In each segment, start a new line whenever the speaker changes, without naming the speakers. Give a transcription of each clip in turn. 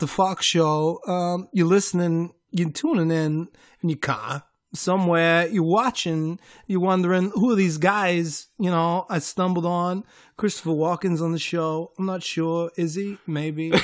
the Fox Show. Um, you're listening, you're tuning in in your car somewhere. You're watching. You're wondering who are these guys? You know, I stumbled on Christopher Walken's on the show. I'm not sure. Is he? Maybe.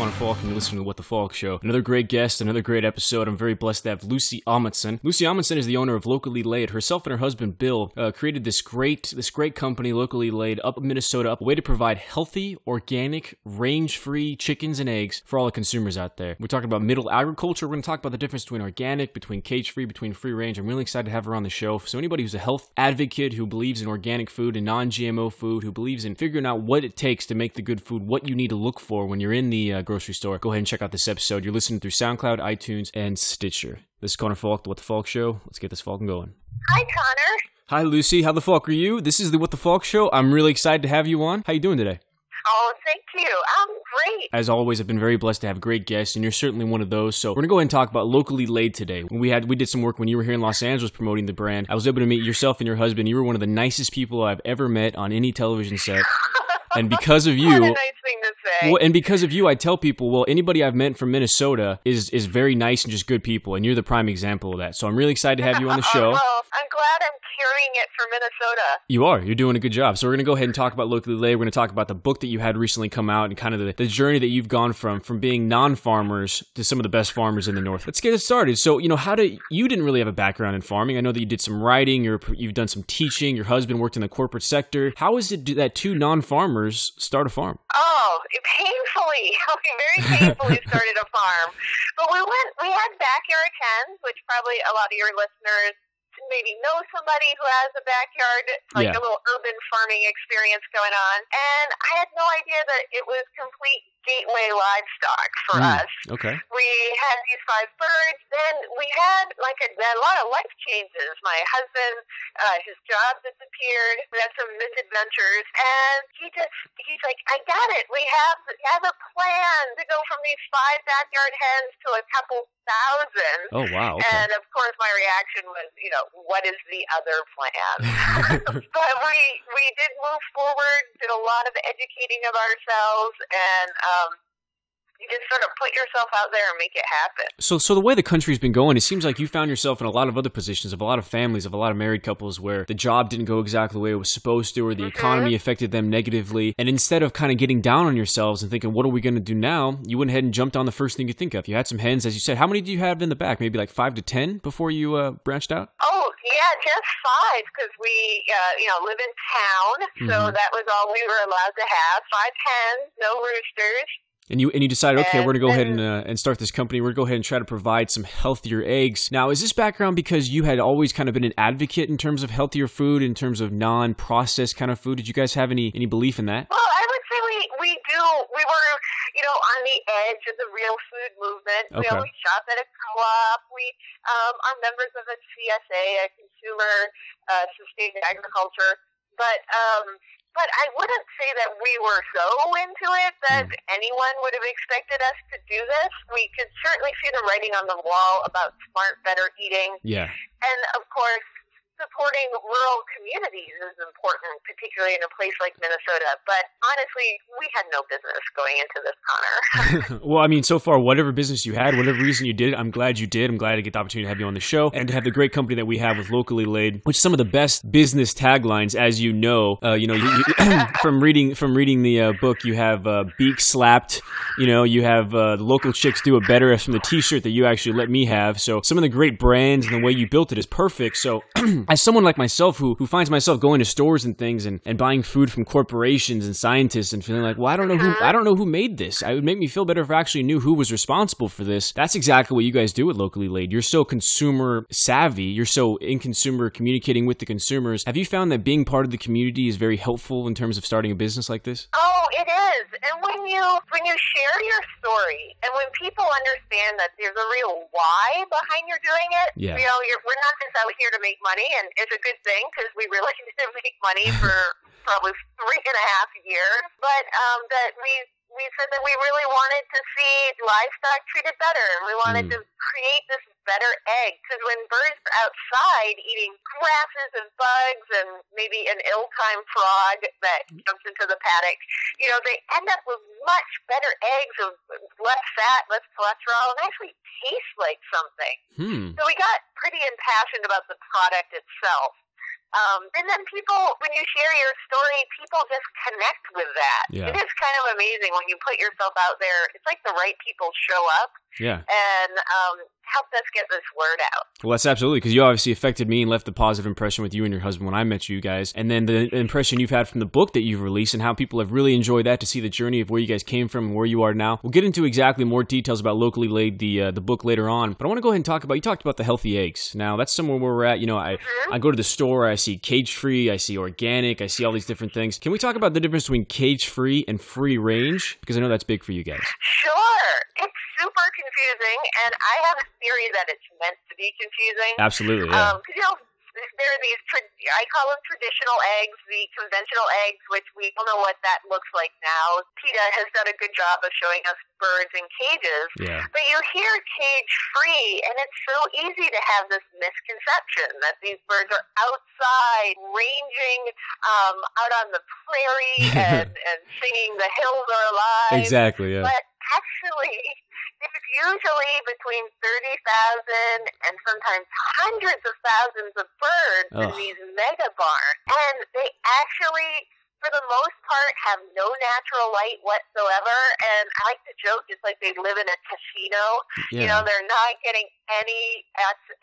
Connor Falk, and you're listening to What the Falk Show. Another great guest, another great episode. I'm very blessed to have Lucy Amundsen. Lucy Amundsen is the owner of Locally Laid. Herself and her husband Bill uh, created this great, this great company, Locally Laid, up in Minnesota, up a way to provide healthy, organic, range-free chickens and eggs for all the consumers out there. We're talking about middle agriculture. We're going to talk about the difference between organic, between cage-free, between free range. I'm really excited to have her on the show. So anybody who's a health advocate, who believes in organic food and non-GMO food, who believes in figuring out what it takes to make the good food, what you need to look for when you're in the uh, grocery store, go ahead and check out this episode. You're listening through SoundCloud, iTunes, and Stitcher. This is Connor Falk, the What the Falk Show. Let's get this Falcon going.
Hi, Connor.
Hi, Lucy. How the fuck are you? This is the What the Falk Show. I'm really excited to have you on. How you doing today?
Oh, thank you. I'm great.
As always, I've been very blessed to have great guests, and you're certainly one of those. So we're gonna go ahead and talk about locally laid today. When we had we did some work when you were here in Los Angeles promoting the brand. I was able to meet yourself and your husband. You were one of the nicest people I've ever met on any television set. And because of you,
nice thing to say.
well, and because of you, I tell people, well, anybody I've met from Minnesota is is very nice and just good people, and you're the prime example of that. So I'm really excited to have you on the oh, show.
well, I'm glad I'm carrying it for Minnesota.
You are. You're doing a good job. So we're going to go ahead and talk about locally laid. We're going to talk about the book that you had recently come out and kind of the, the journey that you've gone from from being non-farmers to some of the best farmers in the north. Let's get it started. So you know, how did you didn't really have a background in farming? I know that you did some writing. You're you've done some teaching. Your husband worked in the corporate sector. How is it that two non-farmers start a farm?
Oh, painfully. We very painfully started a farm. But we went, we had backyard hens, which probably a lot of your listeners maybe know somebody who has a backyard, like
Yeah.
a little urban farming experience going on. And I had no idea that it was complete gateway livestock for
Mm.
us.
Okay.
we had these five birds. Then we had like a, a lot of life changes. My husband, uh, his job disappeared. We had some misadventures, and he just he's like, I got it. We have we have a plan to go from these five backyard hens to a couple thousand.
Oh wow. Okay.
And of course, my reaction was, you know, what is the other plan? but we we did move forward, did a lot of educating of ourselves, and um, you just sort of put yourself out there and make it happen.
So, so the way the country's been going, it seems like you found yourself in a lot of other positions of a lot of families, of a lot of married couples, where the job didn't go exactly the way it was supposed to, or the economy affected them negatively. And instead of kind of getting down on yourselves and thinking, "What are we going to do now?" you went ahead and jumped on the first thing you think of. You had some hens, as you said. How many do you have in the back? Maybe like five to ten before you uh, branched out.
Oh yeah, just five because we, uh, you know, live in town, so
Mhm.
that was all we were allowed to have. Five hens, no roosters.
And you and you decided, okay,
And
we're gonna go ahead and uh, and start this company. We're gonna go ahead and try to provide some healthier eggs. Now, is this background because you had always kind of been an advocate in terms of healthier food, in terms of non-processed kind of food? Did you guys have any any belief in that?
Well, I would say we we do. We were, you know, on the edge of the real food movement. We
Okay.
always shop at a co-op. We um, are members of a CSA, a Consumer uh, Sustained Agriculture. But um, but I wouldn't say that we were so into it that hmm. anyone would have expected us to do this. We could certainly see the writing on the wall about smart, better eating.
Yeah.
And of course, supporting rural communities is important, particularly in a place like Minnesota. But honestly, we had no business going into this, Connor.
well, I mean, so far, whatever business you had, whatever reason you did, I'm glad you did. I'm glad to get the opportunity to have you on the show and to have the great company that we have with Locally Laid, which is some of the best business taglines, as you know. Uh, you know, you, you, from reading from reading the uh, book, you have uh, beak slapped. You know, you have uh, the local chicks do it better from the T-shirt that you actually let me have. So some of the great brands and the way you built it is perfect. So as someone like myself who who finds myself going to stores and things and, and buying food from corporations and scientists and feeling like, well, I don't know who uh-huh. I don't know who made this. It would make me feel better if I actually knew who was responsible for this. That's exactly what you guys do at Locally Laid. You're so consumer savvy. You're so in consumer communicating with the consumers. Have you found that being part of the community is very helpful in terms of starting a business like this?
oh, it is. And when you when you share your story, and when people understand that there's a real why behind your doing it,
Yeah.
you know, you're, we're not just out here to make money, and it's a good thing because we really did make money for probably three and a half years. But um, that we we said that we really wanted to see livestock treated better, and we wanted
Mm.
to create this better egg. Because when birds are outside eating grasses and bugs, and maybe an ill-timed frog that jumps into the paddock, you know, they end up with much better eggs of less fat, less cholesterol, and actually taste like something.
Hmm.
So we got pretty impassioned about the product itself. Um, and then people, when you share your story, people just connect with that.
Yeah.
It is kind of amazing when you put yourself out there. It's like the right people show up
Yeah.
and um, help us get this word out.
Well, that's absolutely because you obviously affected me and left a positive impression with you and your husband when I met you guys, and then the impression you've had from the book that you've released and how people have really enjoyed that to see the journey of where you guys came from and where you are now. We'll get into exactly more details about locally laid the uh, the book later on, but I want to go ahead and talk about you talked about the healthy eggs. Now that's somewhere where we're at. You know, I I go to the store, I see cage free, I see organic, I see all these different things. Can we talk about the difference between cage free and free range? Because I know that's big for you guys.
Sure. It's super confusing, and I have a theory that it's meant to be confusing.
Absolutely, yeah.
Um, 'cause, you know, there are these I call them traditional eggs, the conventional eggs, which we don't know what that looks like now. PETA has done a good job of showing us birds in cages.
yeah.
But you hear cage free, and it's so easy to have this misconception that these birds are outside, ranging um, out on the prairie and, and singing "The Hills Are Alive."
Exactly, yeah.
But actually, it's usually between 30,000 and sometimes hundreds of thousands of birds in these mega barns. And they actually, for the most part, have no natural light whatsoever. And I like to joke it's like they live in a casino. You know, they're not getting any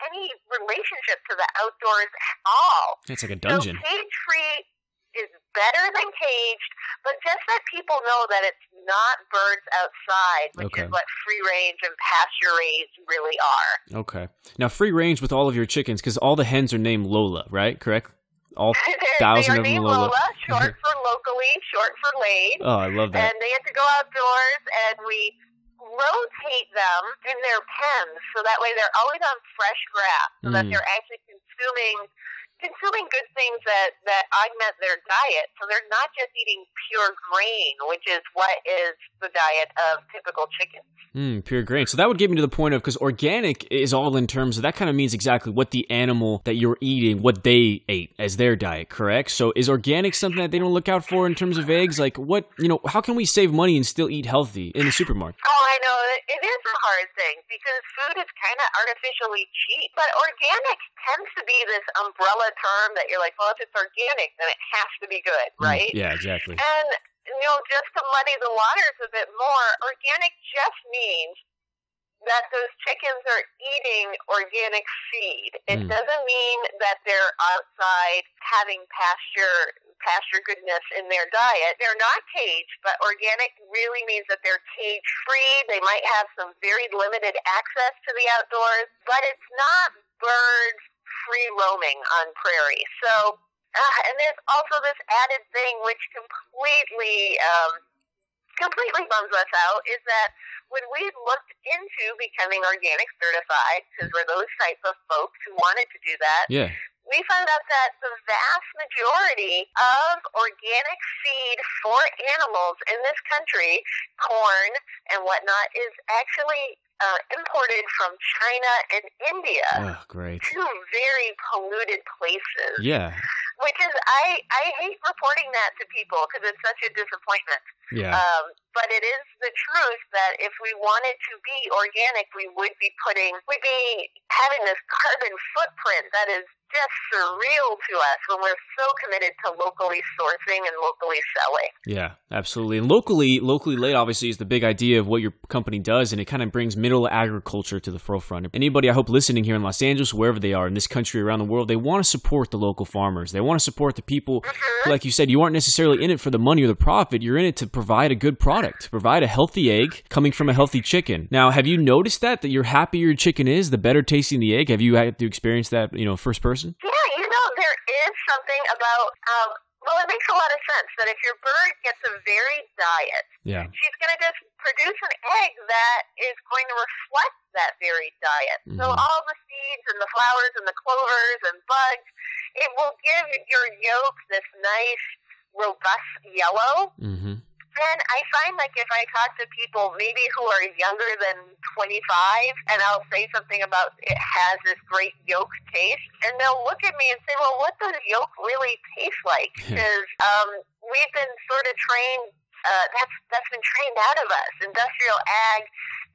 any relationship to the outdoors at all.
It's like a dungeon.
So cage free is better than caged, but just that people know that it's not birds outside, which
Okay.
is what free range and pasture raised really are.
Okay. Now, free range with all of your chickens, because all the hens are named Lola, right? Correct? All thousand of
are
them Lola.
Lola, short for locally, short for laid.
Oh, I love that.
and they have to go outdoors and we rotate them in their pens so that way they're always on fresh grass so that
Mm.
they're actually consuming consuming good things that that augment their diet so they're not just eating pure grain which is what is the diet of typical chickens
Mm, pure grain. So that would get me to the point of because organic is all in terms of that kind of means exactly what the animal that you're eating, what they ate as their diet, correct? So is organic something that they don't look out for in terms of eggs? Like what, you know, how can we save money and still eat healthy in the supermarket?
Oh, I know. It is a hard thing because food is kind of artificially cheap. But organic tends to be this umbrella term that you're like, well, if it's organic, then it has to be good,
Mm,
right?
yeah, exactly.
And, you know, just to muddy the waters a bit more, organic just means that those chickens are eating organic feed. It
Mm.
doesn't mean that they're outside having pasture pasture goodness in their diet. They're not caged, but organic really means that they're cage free. They might have some very limited access to the outdoors, but it's not birds free roaming on prairie. So, uh, and there's also this added thing which completely um, completely bums us out is that when we looked into becoming organic certified, because we're those type of folks who wanted to do that,
Yeah.
We found out that the vast majority of organic feed for animals in this country, corn and whatnot, is actually uh, imported from China and India.
Oh, great.
Two very polluted places,
Yeah.
which is I I hate reporting that to people because it's such a disappointment.
Yeah.
Um, but it is the truth that if we wanted to be organic, we would be putting, we'd be having this carbon footprint that is just surreal to us when we're so committed to locally sourcing and locally selling.
Yeah, absolutely. And locally, locally laid obviously is the big idea of what your company does, and it kind of brings middle agriculture to the forefront. Anybody, I hope, listening here in Los Angeles, wherever they are in this country, around the world, they want to support the local farmers. They want to support the people who, mm-hmm. like you said, you aren't necessarily in it for the money or the profit. You're in it to provide a good product, to provide a healthy egg coming from a healthy chicken. Now, have you noticed that that your happier your chicken is, the better tasting the egg? Have you had to experience that, you know, first person?
Yeah, you know, there is something about, um, well, it makes a lot of sense that if your bird gets a varied diet,
Yeah.
she's going to just produce an egg that is going to reflect that varied diet. So
Mhm.
all the seeds and the flowers and the clovers and bugs, it will give your yolk this nice, robust yellow.
Mm-hmm.
Then I find like if I talk to people maybe who are younger than 25 and I'll say something about it has this great yolk taste and they'll look at me and say, well, what does yolk really taste like? Because um, we've been sort of trained, uh, that's, that's been trained out of us. Industrial ag,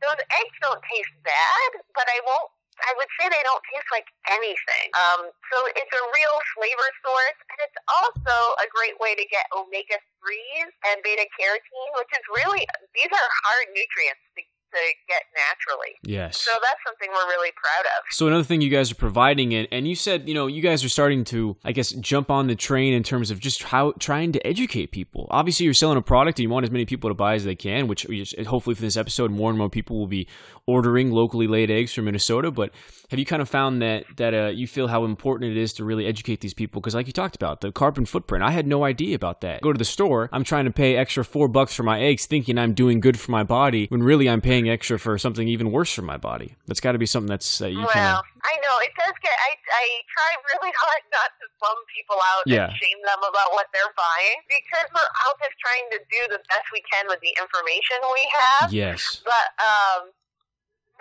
those eggs don't taste bad, but I won't I would say they don't taste like anything. Um, so it's a real flavor source, and it's also a great way to get omega 3s and beta carotene, which is really, these are hard nutrients to to get naturally.
Yes.
So that's something we're really proud of.
So another thing you guys are providing and and you said, you know, you guys are starting to I guess jump on the train in terms of just how trying to educate people. Obviously you're selling a product and you want as many people to buy as they can, which hopefully for this episode more and more people will be ordering locally laid eggs from Minnesota, but have you kind of found that that uh, you feel how important it is to really educate these people because like you talked about the carbon footprint i had no idea about that go to the store i'm trying to pay extra four bucks for my eggs thinking i'm doing good for my body when really i'm paying extra for something even worse for my body. That's got to be something that's uh, you
well
kinda...
i know it does get I, I try really hard not to bum people out
yeah.
and shame them about what they're buying because we're all just trying to do the best we can with the information we have.
Yes.
But um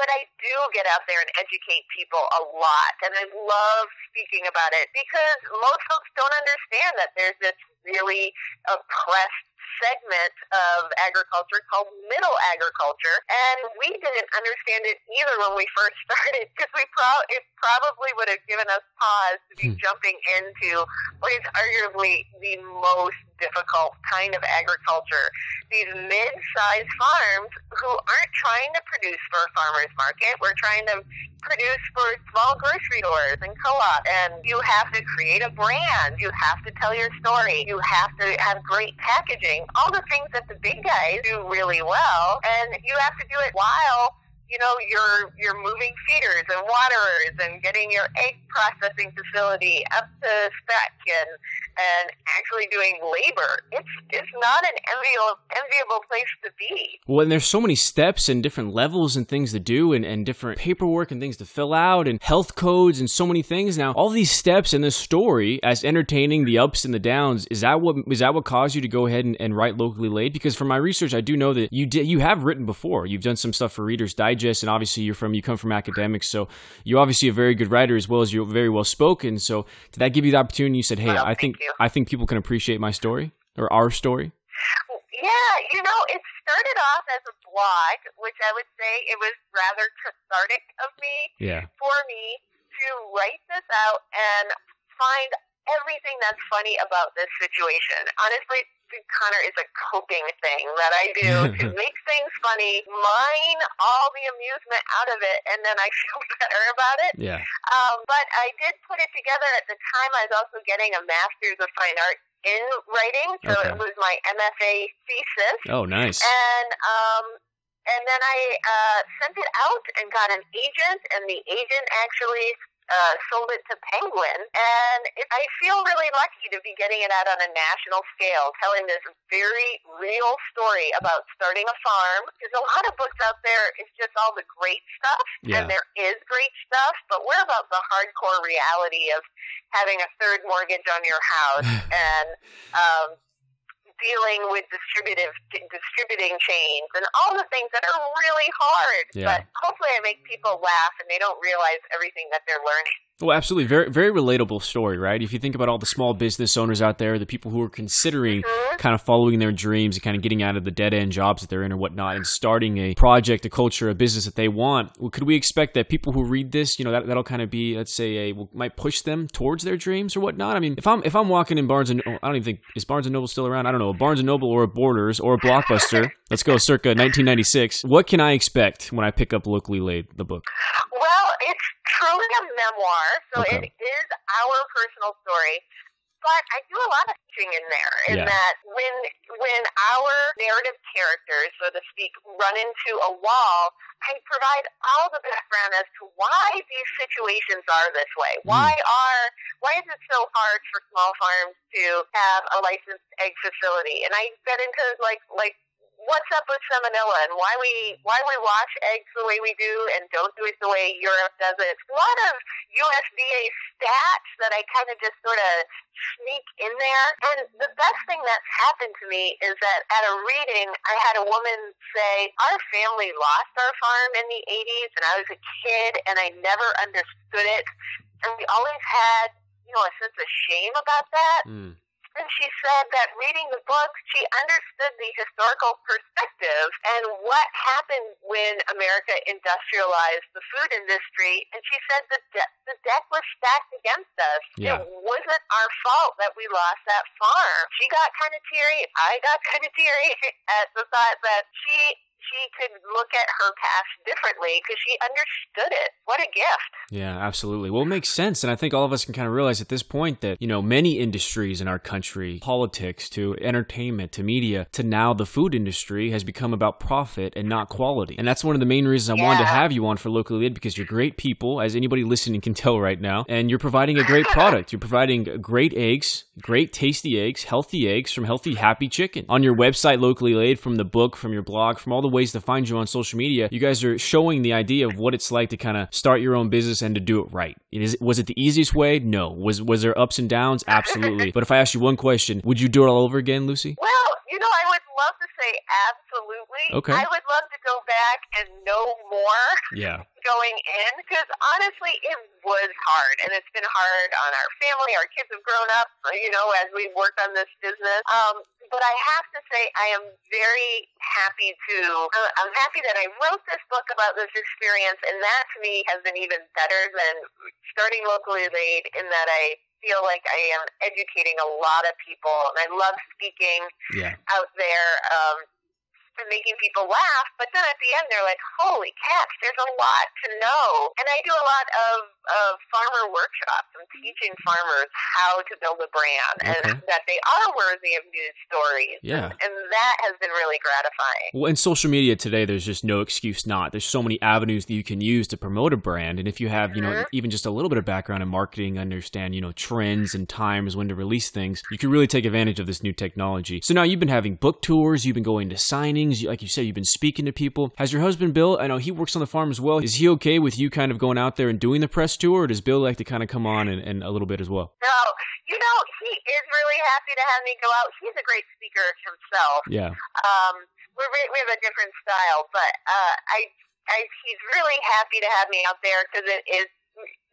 but I do get out there and educate people a lot, and I love speaking about it because most folks don't understand that there's this really oppressed segment of agriculture called middle agriculture, and we didn't understand it either when we first started because we pro- it probably would have given us pause to be hmm. jumping into what is arguably the most difficult kind of agriculture. These mid-sized farms who aren't trying to produce for a farmer's market, we're trying to produce for small grocery stores and co-op. And you have to create a brand. You have to tell your story. You have to have great packaging. All the things that the big guys do really well. And you have to do it while you know, you're you're moving feeders and waterers and getting your egg processing facility up to spec and and actually doing labor. It's it's not an enviable enviable place to be.
Well, and there's so many steps and different levels and things to do and, and different paperwork and things to fill out and health codes and so many things. Now, all these steps in this story, as entertaining the ups and the downs, is that what is that what caused you to go ahead and, and write locally laid? Because from my research, I do know that you did you have written before. You've done some stuff for Reader's Digest, and obviously you're from you come from academics, so you're obviously a very good writer as well as you're very well spoken. So did that give you the opportunity? You said, "Hey,
well,
I think
you.
I think people can appreciate my story or our story."
Yeah, you know, it started off as a blog, which I would say it was rather cathartic of me
yeah.
for me to write this out and find everything that's funny about this situation. Honestly, Connor is a coping thing that I do to make things funny, mine all the amusement out of it, and then I feel better about it.
Yeah.
Um, but I did put it together at the time. I was also getting a master's of fine art in writing, so okay. it was my MFA thesis.
Oh, nice.
And um, and then I uh, sent it out and got an agent, and the agent actually uh, sold it to Penguin, and it, I feel really lucky to be getting it out on a national scale, telling this very real story about starting a farm. Because a lot of books out there is just all the great stuff,
yeah.
and there is great stuff, but we're about the hardcore reality of having a third mortgage on your house and um, dealing with distributive distributing chains and all the things that are really hard.
Yeah.
But hopefully, I make people laugh and they don't realize everything that they're learning.
Well, absolutely. Very, very relatable story, right? If you think about all the small business owners out there, the people who are considering
mm-hmm.
kind of following their dreams and kind of getting out of the dead end jobs that they're in or whatnot and starting a project, a culture, a business that they want, well, could we expect that people who read this, you know, that, that'll kind of be, let's say, a, well, might push them towards their dreams or whatnot? I mean, if I'm, if I'm walking in Barnes and, I don't even think, is Barnes and Noble still around? I don't know, a Barnes and Noble or a Borders or a Blockbuster, let's go circa 1996. What can I expect when I pick up Locally Laid, the book?
Well, it's truly a memoir, so
Okay.
it is our personal story. But I do a lot of teaching in there, in
Yeah.
that when when our narrative characters, so to speak, run into a wall, I provide all the background as to why these situations are this way. Hmm. Why are why is it so hard for small farms to have a licensed egg facility? And I get into like like what's up with salmonella and why we why we wash eggs the way we do and don't do it the way Europe does it. A lot of USDA stats that I kind of just sort of sneak in there. And the best thing that's happened to me is that at a reading, I had a woman say, "Our family lost our farm in the '80s, and I was a kid, and I never understood it, and we always had." You know, a sense of shame about that.
Mm.
And she said that reading the book, she understood the historical perspective and what happened when America industrialized the food industry. And she said the, de- the deck was stacked against us.
Yeah.
It wasn't our fault that we lost that farm. She got kind of teary. I got kind of teary at the thought that she she could look at her past differently because she understood it. What a gift.
Yeah, absolutely. Well, it makes sense. And I think all of us can kind of realize at this point that, you know, many industries in our country, politics to entertainment to media to now the food industry has become about profit and not quality. And that's one of the main reasons I wanted to have you on for Locally Laid because you're great people, as anybody listening can tell right now. And you're providing a great product. You're providing great eggs, great tasty eggs, healthy eggs from Healthy Happy Chicken. On your website, Locally Laid, from the book, from your blog, from all the ways to find you on social media, you guys are showing the idea of what it's like to kind of start your own business and to do it right. It is, was it the easiest way? No. Was was there ups and downs? Absolutely. but if I ask you one question, would you do it all over again, Lucy?
Well, know, I would love to say absolutely.
Okay.
I would love to go back and know more
Yeah.
going in because honestly, it was hard and it's been hard on our family. Our kids have grown up, you know, as we've worked on this business. Um, but I have to say, I am very happy to, uh, I'm happy that I wrote this book about this experience and that to me has been even better than starting locally laid in that I feel like I am educating a lot of people and I love speaking
Yeah.
out there um, and making people laugh. But then at the end, they're like, "Holy cats! There's a lot to know." And I do a lot of of farmer workshops. I'm teaching farmers how to build a brand
Okay.
and that they are worthy of news stories.
Yeah.
and that has been really gratifying.
Well, in social media today, there's just no excuse not. There's so many avenues that you can use to promote a brand. And if you have, you know,
Mhm.
even just a little bit of background in marketing, understand, you know, trends and times when to release things, you can really take advantage of this new technology. So now you've been having book tours, you've been going to signings, you- like you said, you've been speaking to people. Has your husband Bill, I know he works on the farm as well, is he okay with you kind of going out there and doing the press tour, or does Bill like to kind of come on and, and a little bit as well?
No, you know, he is really happy to have me go out. He's a great speaker himself.
Yeah.
um, we're, we have a different style, but uh, I, I, he's really happy to have me out there because it is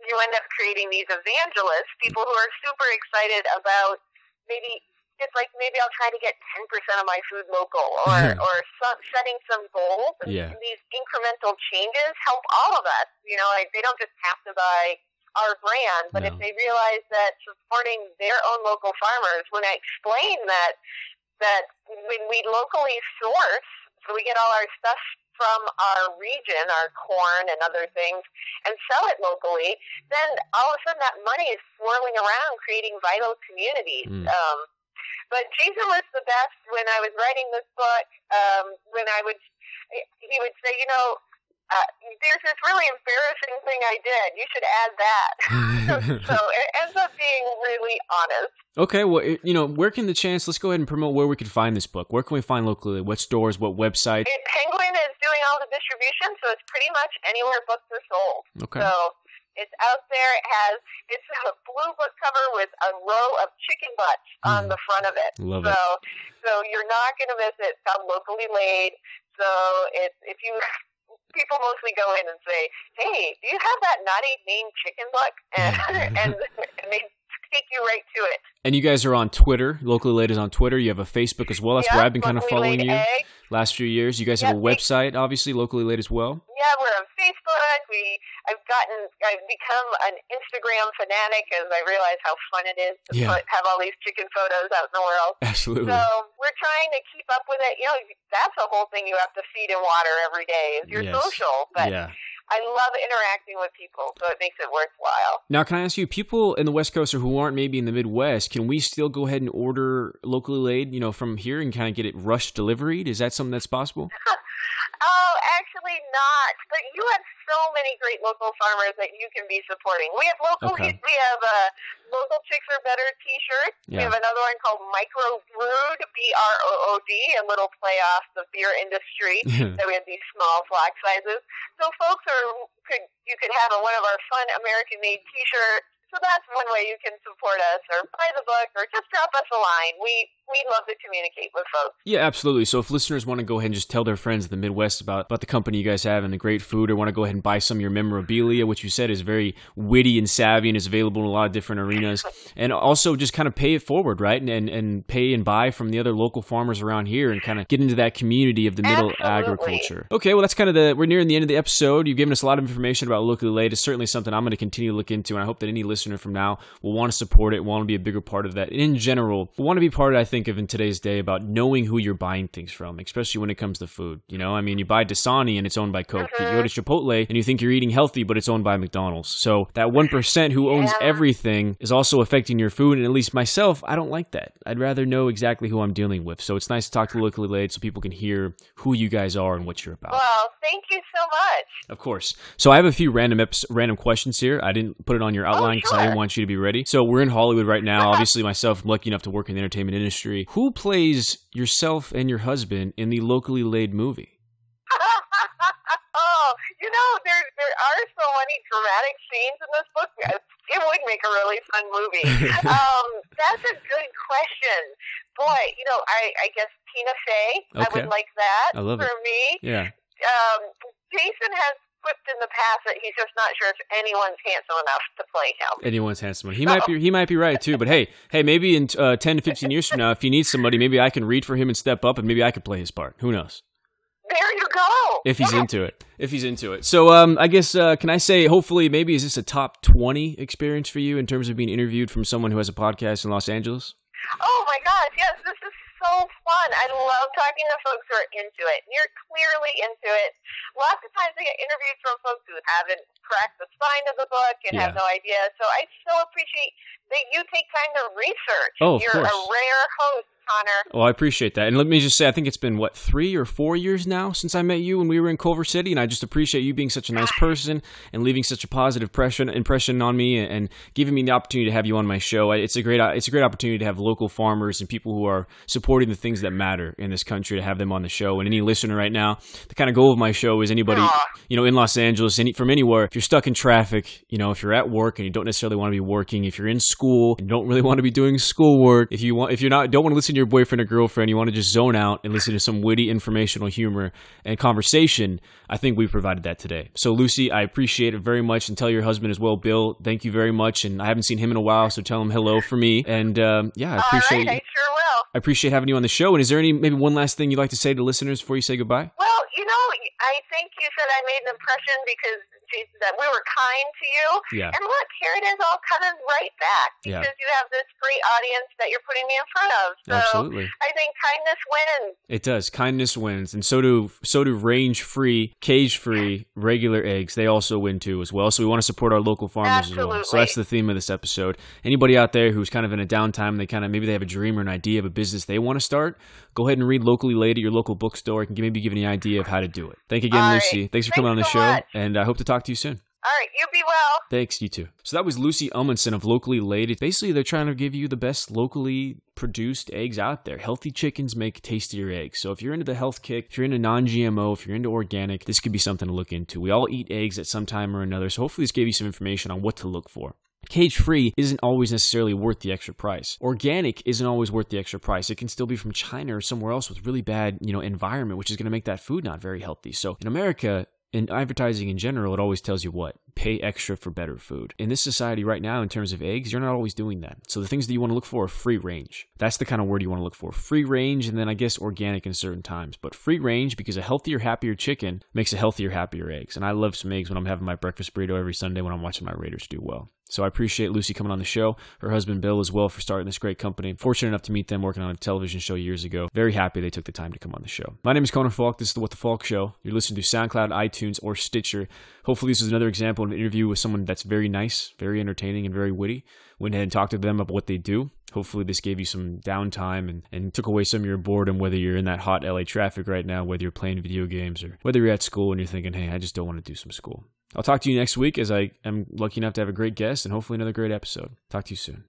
you end up creating these evangelists, people who are super excited about maybe it's like maybe I'll try to get ten percent of my food local, or or some, setting some goals. And
Yeah.
These incremental changes help all of us. You know, like they don't just have to buy our brand, but if they realize that supporting their own local farmers, when I explain that that when we locally source, so we get all our stuff from our region, our corn and other things, and sell it locally, then all of a sudden that money is swirling around, creating vital communities.
Mm.
Um, but Jason was the best when I was writing this book. Um, when I would, he would say, you know, uh, there's this really embarrassing thing I did. You should add that. so it ends up being really honest.
Okay, well, it- you know, where can the chance? Let's go ahead and promote where we can find this book. Where can we find locally? What stores? What website?
Penguin is doing all the distribution, so it's pretty much anywhere books are sold.
Okay.
So it's out there. It has it's a blue book cover with a row of chicken butts on
Mm.
the front of it.
Love
so
it.
so you're not going to miss it. It's called locally laid. So it's if you people mostly go in and say, "Hey, do you have that naughty named chicken butt?" And and, and they take you right to it.
And you guys are on Twitter. Locally Laid is on Twitter. You have a Facebook as well. That's
yeah,
where I've been kind of following you
Egg.
last few years. You guys have a website, obviously, Locally Laid as well.
Yeah, we're on Facebook. We I've gotten I've become an Instagram fanatic as I realize how fun it is to
Yeah.
put, have all these chicken photos out in the world.
Absolutely.
So we're trying to keep up with it. You know, that's a whole thing you have to feed and water every day. Is your
Yes.
social, but
yeah.
I love interacting with people, so it makes it worthwhile.
Now, can I ask you, people in the West Coast or who aren't maybe in the Midwest, can we still go ahead and order locally laid, you know, from here and kind of get it rush deliveried? Is that something that's possible?
Oh, actually not. But you have so many great local farmers that you can be supporting. We have local.
Okay.
We have a local chicks are better T-shirt. We have another one called Micro Brood, B R O O D, a little play off the beer industry. that we have these small flock sizes. So folks are could you could have a, one of our fun American made T-shirts. So that's one way you can support us, or buy the book, or just drop us a line. We we love to communicate with folks.
Yeah, absolutely. So if listeners want to go ahead and just tell their friends in the Midwest about, about the company you guys have and the great food, or want to go ahead and buy some of your memorabilia, which you said is very witty and savvy and is available in a lot of different arenas, and also just kind of pay it forward, right? And, and, and pay and buy from the other local farmers around here and kind of get into that community of the middle
Absolutely.
agriculture. Okay, well, that's kind of the, we're nearing the end of the episode. You've given us a lot of information about locally laid. It's certainly something I'm going to continue to look into, and I hope that any listener from now will want to support it, want to be a bigger part of that. And in general, want to be part, of, I think, of in today's day about knowing who you're buying things from, especially when it comes to food. You know, I mean, you buy Dasani and it's owned by Coke. You go to mm-hmm. Chipotle and you think you're eating healthy, but it's owned by McDonald's. So that 1% who owns
Yeah.
everything is also affecting your food. And at least myself, I don't like that. I'd rather know exactly who I'm dealing with. So it's nice to talk to locally laid so people can hear who you guys are and what you're about.
Well, thank you so much.
Of course. So I have a few random eps- random questions here. I didn't put it on your oh, outline because I
sure.
didn't want you to be ready. So we're in Hollywood right now. Obviously, myself, I'm lucky enough to work in the entertainment industry. Who plays yourself and your husband in the locally laid movie?
oh, you know, there there are so many dramatic scenes in this book. It would make a really fun movie. um, that's a good question. Boy, you know, I, I guess Tina Fey. I would like that
I love
for
it.
me.
Yeah.
Um, Jason has quipped in the past that he's just not sure if anyone's handsome enough to play him.
Anyone's handsome. He might be. He might be right too. But hey, hey, maybe in uh, ten to fifteen years from now, if he needs somebody, maybe I can read for him and step up, and maybe I could play his part. Who knows?
There you go.
If he's
Yes.
into it. If he's into it. So, um, I guess uh, can I say, hopefully, maybe is this a top twenty experience for you in terms of being interviewed from someone who has a podcast in Los Angeles?
Oh my gosh, yes, this is so fun. I love talking to folks who are into it. You're clearly into it. Lots of times I get interviews from folks who haven't cracked the spine of the book and have no idea. So I so appreciate that you take time to research.
Oh, of
You're
course.
a rare host, Connor.
Well, I appreciate that. And let me just say, I think it's been, what, three or four years now since I met you when we were in Culver City. And I just appreciate you being such a nice person and leaving such a positive impression, impression on me and, and giving me the opportunity to have you on my show. It's a great, it's a great opportunity to have local farmers and people who are supporting the things that matter in this country to have them on the show. And any listener right now, the kind of goal of my show is anybody,
Aw.
you know, in Los Angeles, any, from anywhere, if you're stuck in traffic, you know, if you're at work and you don't necessarily want to be working, if you're in school and you don't really want to be doing schoolwork, if you want, if you're not, don't want to listen to your boyfriend or girlfriend, you want to just zone out and listen to some witty, informational humor and conversation, I think we provided that today. So, Lucy, I appreciate it very much and tell your husband as well, Bill, thank you very much. And I haven't seen him in a while, so tell him hello for me. And, um, yeah, I appreciate
right, I sure will.
I appreciate having you on the show. And is there any, maybe one last thing you'd like to say to listeners before you say goodbye?
Well, you know, I think you said I made an impression because That we were kind to you.
Yeah.
And look, here it is all coming right back
Yeah.
because you have this great audience that you're putting me in front of. So
Absolutely.
I think kindness wins.
It does. Kindness wins, and so do so do range free, cage free, regular eggs. They also win too as well. So we want to support our local farmers as well. So that's the theme of this episode. Anybody out there who's kind of in a downtime, they kind of maybe they have a dream or an idea of a business they want to start. Go ahead and read locally laid at your local bookstore. It can maybe give you an idea of how to do it. Thank you again,
All right.
Lucy. Thanks for
Thanks
coming on the
so
show,
much.
and I hope to talk to you soon.
All right, you be well.
Thanks, you too. So that was Lucy Amundsen of Locally Laid. Basically, they're trying to give you the best locally produced eggs out there. Healthy chickens make tastier eggs. So if you're into the health kick, if you're into non-GMO, if you're into organic, this could be something to look into. We all eat eggs at some time or another, so hopefully this gave you some information on what to look for. Cage free isn't always necessarily worth the extra price. Organic isn't always worth the extra price. It can still be from China or somewhere else with really bad, you know, environment, which is going to make that food not very healthy. So in America, in advertising in general, it always tells you what? Pay extra for better food. In this society right now, in terms of eggs, you're not always doing that. So the things that you want to look for are free range. That's the kind of word you want to look for. Free range, and then I guess organic in certain times. But free range because a healthier, happier chicken makes a healthier, happier eggs. And I love some eggs when I'm having my breakfast burrito every Sunday when I'm watching my Raiders do well. So I appreciate Lucy coming on the show, her husband Bill as well for starting this great company. Fortunate enough to meet them working on a television show years ago. Very happy they took the time to come on the show. My name is Connor Falk. This is the What the Falk Show. You're listening to SoundCloud, iTunes, or Stitcher. Hopefully, this is another example of an interview with someone that's very nice, very entertaining, and very witty. Went ahead and talked to them about what they do. Hopefully, this gave you some downtime and, and took away some of your boredom, whether you're in that hot LA traffic right now, whether you're playing video games, or whether you're at school and you're thinking, hey, I just don't want to do some school. I'll talk to you next week as I am lucky enough to have a great guest and hopefully another great episode. Talk to you soon.